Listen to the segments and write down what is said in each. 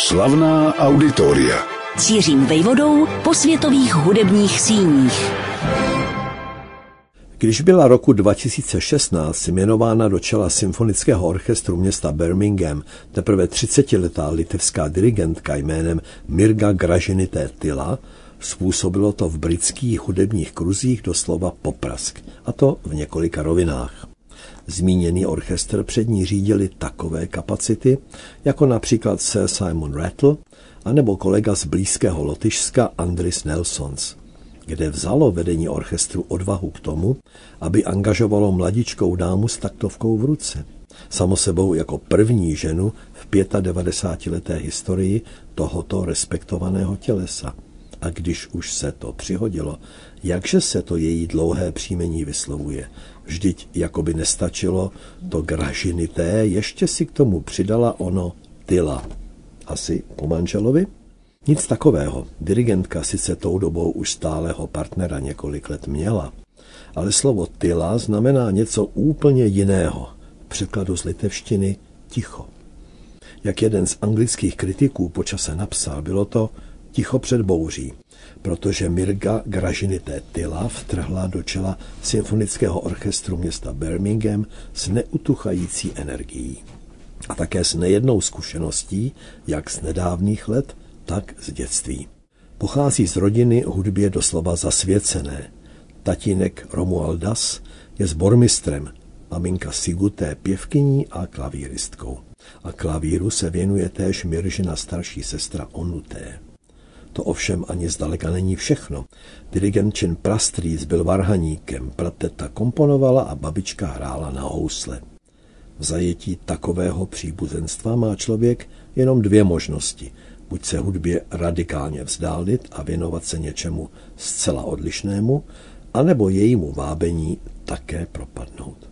Slavná auditoria. Cířím vejvodou po světových hudebních síních. Když byla roku 2016 jmenována do čela symfonického orchestru města Birmingham teprve 30-letá litevská dirigentka jménem Mirga Gražinité Tila, způsobilo to v britských hudebních kruzích doslova poprask, a to v několika rovinách. Zmíněný orchestr před ní řídili takové kapacity, jako například Sir Simon Rattle, anebo kolega z blízkého Lotyšska Andris Nelsons – kde vzalo vedení orchestru odvahu k tomu, aby angažovalo mladičkou dámu s taktovkou v ruce. Samo sebou jako první ženu v 95-leté historii tohoto respektovaného tělesa. A když už se to přihodilo, jakže se to její dlouhé příjmení vyslovuje? Vždyť jakoby nestačilo to gražinité, ještě si k tomu přidala ono tyla. Asi po manželovi? Nic takového. Dirigentka sice tou dobou už stálého partnera několik let měla, ale slovo tyla znamená něco úplně jiného. V překladu z litevštiny ticho. Jak jeden z anglických kritiků počase napsal, bylo to ticho před bouří, protože Mirga Gražinité Tyla vtrhla do čela symfonického orchestru města Birmingham s neutuchající energií. A také s nejednou zkušeností, jak z nedávných let, tak z dětství. Pochází z rodiny hudbě doslova zasvěcené. Tatínek Romualdas je zbormistrem, maminka Siguté pěvkyní a klavíristkou. A klavíru se věnuje též Miržina starší sestra Onuté. To ovšem ani zdaleka není všechno. Dirigent Prastrýc byl varhaníkem, prateta komponovala a babička hrála na housle. V zajetí takového příbuzenstva má člověk jenom dvě možnosti – buď se hudbě radikálně vzdálit a věnovat se něčemu zcela odlišnému, anebo jejímu vábení také propadnout.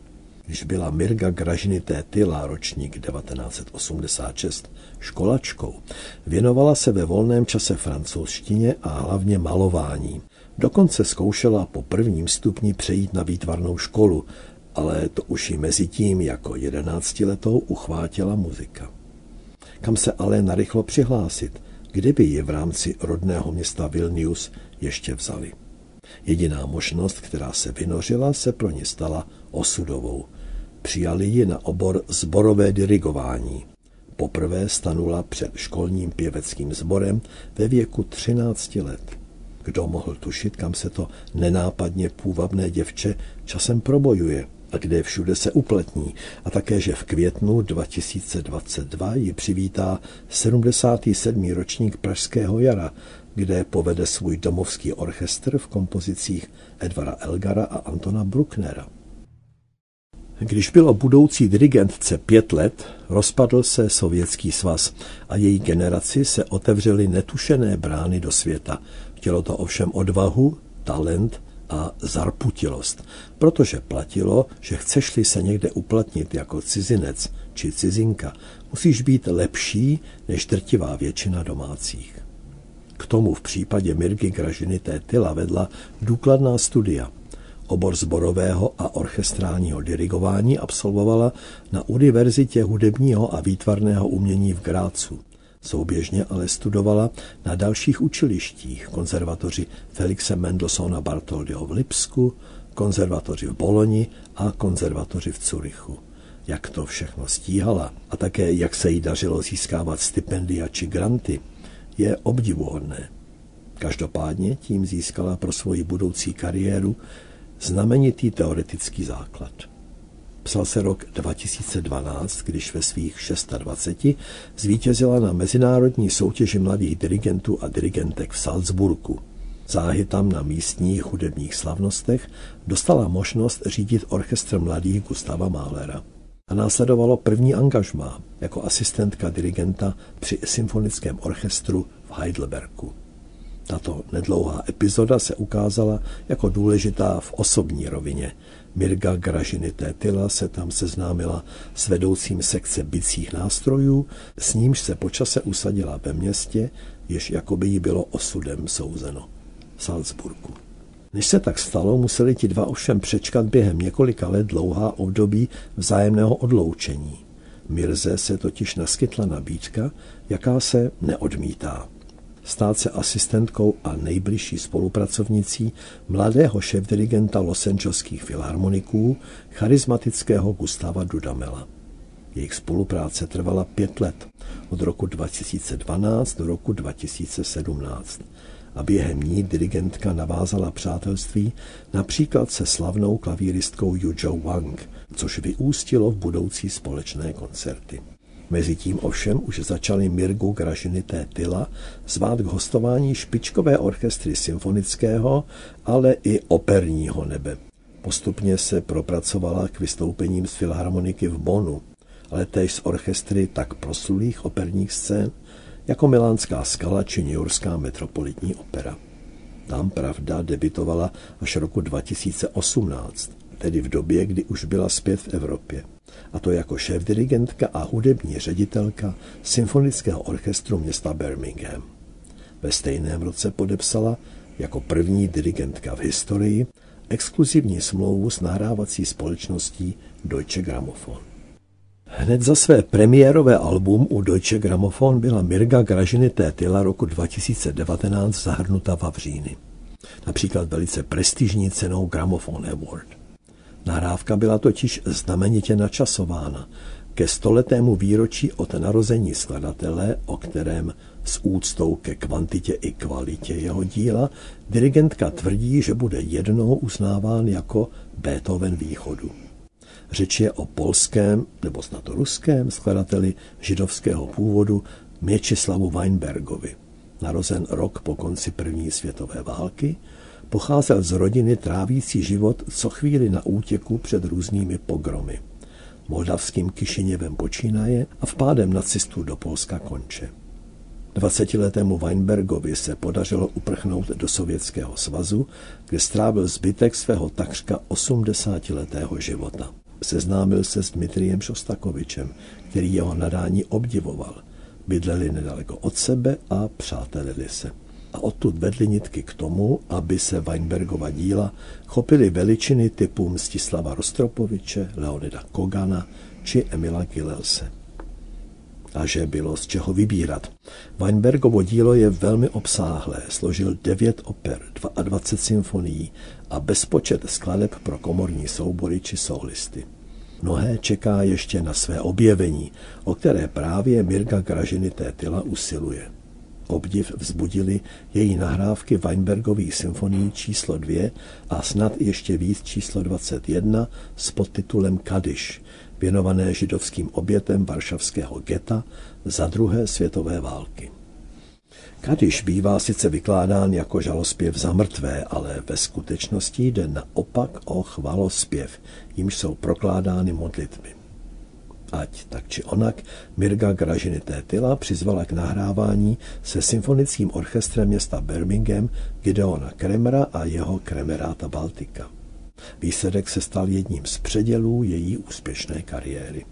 Když byla Mirga Gražinité Tyla ročník 1986 školačkou, věnovala se ve volném čase francouzštině a hlavně malování. Dokonce zkoušela po prvním stupni přejít na výtvarnou školu, ale to už i mezi tím jako jedenáctiletou uchvátila muzika kam se ale narychlo přihlásit, kdyby ji v rámci rodného města Vilnius ještě vzali. Jediná možnost, která se vynořila, se pro ně stala osudovou. Přijali ji na obor zborové dirigování. Poprvé stanula před školním pěveckým sborem ve věku 13 let. Kdo mohl tušit, kam se to nenápadně půvabné děvče časem probojuje – a kde všude se upletní a také, že v květnu 2022 ji přivítá 77. ročník Pražského jara, kde povede svůj domovský orchestr v kompozicích Edvara Elgara a Antona Brucknera. Když bylo budoucí dirigentce pět let, rozpadl se Sovětský svaz a její generaci se otevřely netušené brány do světa. Chtělo to ovšem odvahu, talent a zarputilost, protože platilo, že chceš-li se někde uplatnit jako cizinec či cizinka, musíš být lepší než drtivá většina domácích. K tomu v případě Mirgy Gražiny Tétila vedla důkladná studia. Obor zborového a orchestrálního dirigování absolvovala na Univerzitě hudebního a výtvarného umění v Grácu. Souběžně ale studovala na dalších učilištích, konzervatoři Felixe Mendelssohna Bartoldiho v Lipsku, konzervatoři v Boloni a konzervatoři v Curychu. Jak to všechno stíhala a také jak se jí dařilo získávat stipendia či granty, je obdivuhodné. Každopádně tím získala pro svoji budoucí kariéru znamenitý teoretický základ. Psal se rok 2012, když ve svých 26 zvítězila na mezinárodní soutěži mladých dirigentů a dirigentek v Salzburgu. Záhy tam na místních hudebních slavnostech dostala možnost řídit orchestr mladých Gustava Mahlera. A následovalo první angažmá jako asistentka dirigenta při symfonickém orchestru v Heidelbergu. Tato nedlouhá epizoda se ukázala jako důležitá v osobní rovině. Mirga Gražiny Tétila se tam seznámila s vedoucím sekce bicích nástrojů, s nímž se počase usadila ve městě, jež jakoby jí bylo osudem souzeno. Salzburgu. Než se tak stalo, museli ti dva ovšem přečkat během několika let dlouhá období vzájemného odloučení. Mirze se totiž naskytla nabídka, jaká se neodmítá. Stát se asistentkou a nejbližší spolupracovnicí mladého šéf-dirigenta Los Angeleských filharmoniků, charismatického Gustava Dudamela. Jejich spolupráce trvala pět let, od roku 2012 do roku 2017 a během ní dirigentka navázala přátelství například se slavnou klavíristkou Yu Zhou Wang, což vyústilo v budoucí společné koncerty. Mezitím ovšem už začaly Mirgu Gražiny Tétila zvát k hostování špičkové orchestry symfonického, ale i operního nebe. Postupně se propracovala k vystoupením z filharmoniky v Bonu, ale též z orchestry tak proslulých operních scén, jako Milánská skala či Yorkská metropolitní opera. Tam pravda debitovala až roku 2018, tedy v době, kdy už byla zpět v Evropě. A to jako šéf-dirigentka a hudební ředitelka Symfonického orchestru města Birmingham. Ve stejném roce podepsala jako první dirigentka v historii exkluzivní smlouvu s nahrávací společností Deutsche Grammophon. Hned za své premiérové album u Deutsche Grammophon byla Mirga Gražiny Tétila roku 2019 zahrnuta v. Například velice prestižní cenou Gramophone Award. Nahrávka byla totiž znamenitě načasována ke stoletému výročí od narození skladatele, o kterém s úctou ke kvantitě i kvalitě jeho díla dirigentka tvrdí, že bude jednou uznáván jako Beethoven východu. Řeč je o polském nebo snad ruském skladateli židovského původu Měčislavu Weinbergovi. Narozen rok po konci první světové války, pocházel z rodiny trávící život co chvíli na útěku před různými pogromy. Moldavským Kišiněvem počínaje a vpádem nacistů do Polska konče. 20-letému Weinbergovi se podařilo uprchnout do Sovětského svazu, kde strávil zbytek svého takřka 80-letého života. Seznámil se s Dmitrijem Šostakovičem, který jeho nadání obdivoval. Bydleli nedaleko od sebe a přátelili se. A odtud vedly nitky k tomu, aby se Weinbergova díla chopily veličiny typu Mstislava Rostropoviče, Leonida Kogana či Emila Gilelse. A že bylo z čeho vybírat. Weinbergovo dílo je velmi obsáhlé, složil devět oper, 22 symfonií a bezpočet skladeb pro komorní soubory či solisty. Mnohé čeká ještě na své objevení, o které právě Mirga Gražiny Tétila usiluje. Obdiv vzbudili její nahrávky Weinbergových symfonií číslo 2 a snad ještě víc číslo 21 s podtitulem Kadiš, věnované židovským obětem varšavského geta za druhé světové války. Kadiš bývá sice vykládán jako žalospěv za mrtvé, ale ve skutečnosti jde naopak o chvalospěv, jimž jsou prokládány modlitby. Ať tak či onak, Mirga Gražiny Tétila přizvala k nahrávání se symfonickým orchestrem města Birmingham Gideona Kremera a jeho Kremeráta Baltika. Výsledek se stal jedním z předělů její úspěšné kariéry.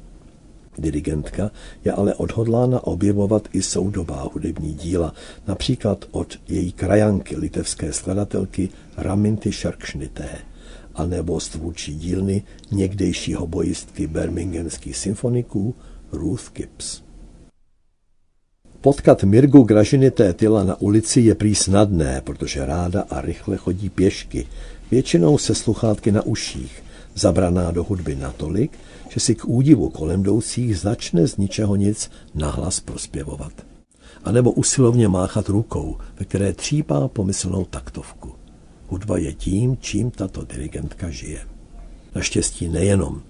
Dirigentka je ale odhodlána objevovat i soudobá hudební díla, například od její krajanky, litevské skladatelky Raminty Šarkšnité, anebo z tvůrčí dílny někdejšího bojistky birminghamských symfoniků Ruth Gibbs. Potkat Mirgu Gražiny Tétila na ulici je prý snadné, protože ráda a rychle chodí pěšky, většinou se sluchátky na uších, zabraná do hudby natolik, že si k údivu kolem jdoucích začne z ničeho nic nahlas prospěvovat. A nebo usilovně máchat rukou, ve které třípá pomyslnou taktovku. Hudba je tím, čím tato dirigentka žije. Naštěstí nejenom.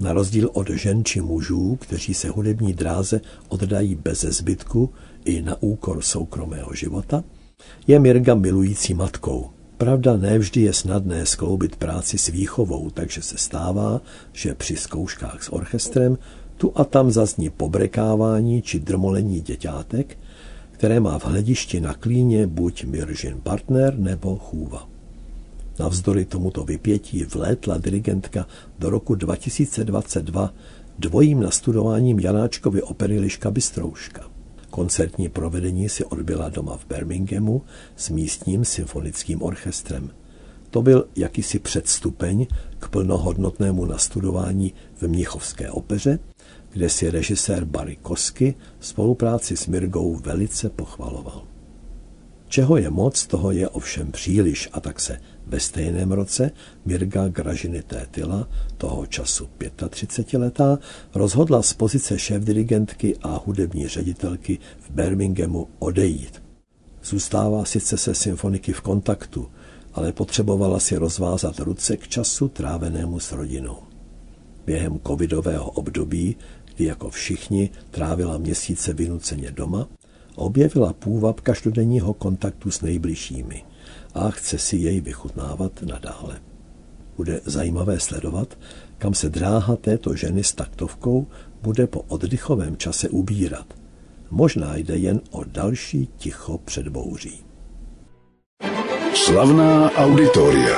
Na rozdíl od žen či mužů, kteří se hudební dráze oddají bez zbytku i na úkor soukromého života, je Mirga milující matkou, Pravda, nevždy je snadné skloubit práci s výchovou, takže se stává, že při zkouškách s orchestrem tu a tam zazní pobrekávání či drmolení děťátek, které má v hledišti na klíně buď Miržin partner nebo chůva. Navzdory tomuto vypětí vlétla dirigentka do roku 2022 dvojím nastudováním Janáčkovy opery Liška Bystrouška. Koncertní provedení si odbyla doma v Birminghamu s místním symfonickým orchestrem. To byl jakýsi předstupeň k plnohodnotnému nastudování v Mnichovské opeře kde si režisér Barry Kosky spolupráci s Mirgou velice pochvaloval. Čeho je moc, toho je ovšem příliš a tak se ve stejném roce Mirga Gražiny Tétila, toho času 35-letá, rozhodla z pozice šéf-dirigentky a hudební ředitelky v Birminghamu odejít. Zůstává sice se symfoniky v kontaktu, ale potřebovala si rozvázat ruce k času trávenému s rodinou. Během covidového období, kdy jako všichni trávila měsíce vynuceně doma, objevila půvab každodenního kontaktu s nejbližšími a chce si jej vychutnávat nadále. Bude zajímavé sledovat, kam se dráha této ženy s taktovkou bude po oddychovém čase ubírat. Možná jde jen o další ticho před bouří. Slavná auditoria.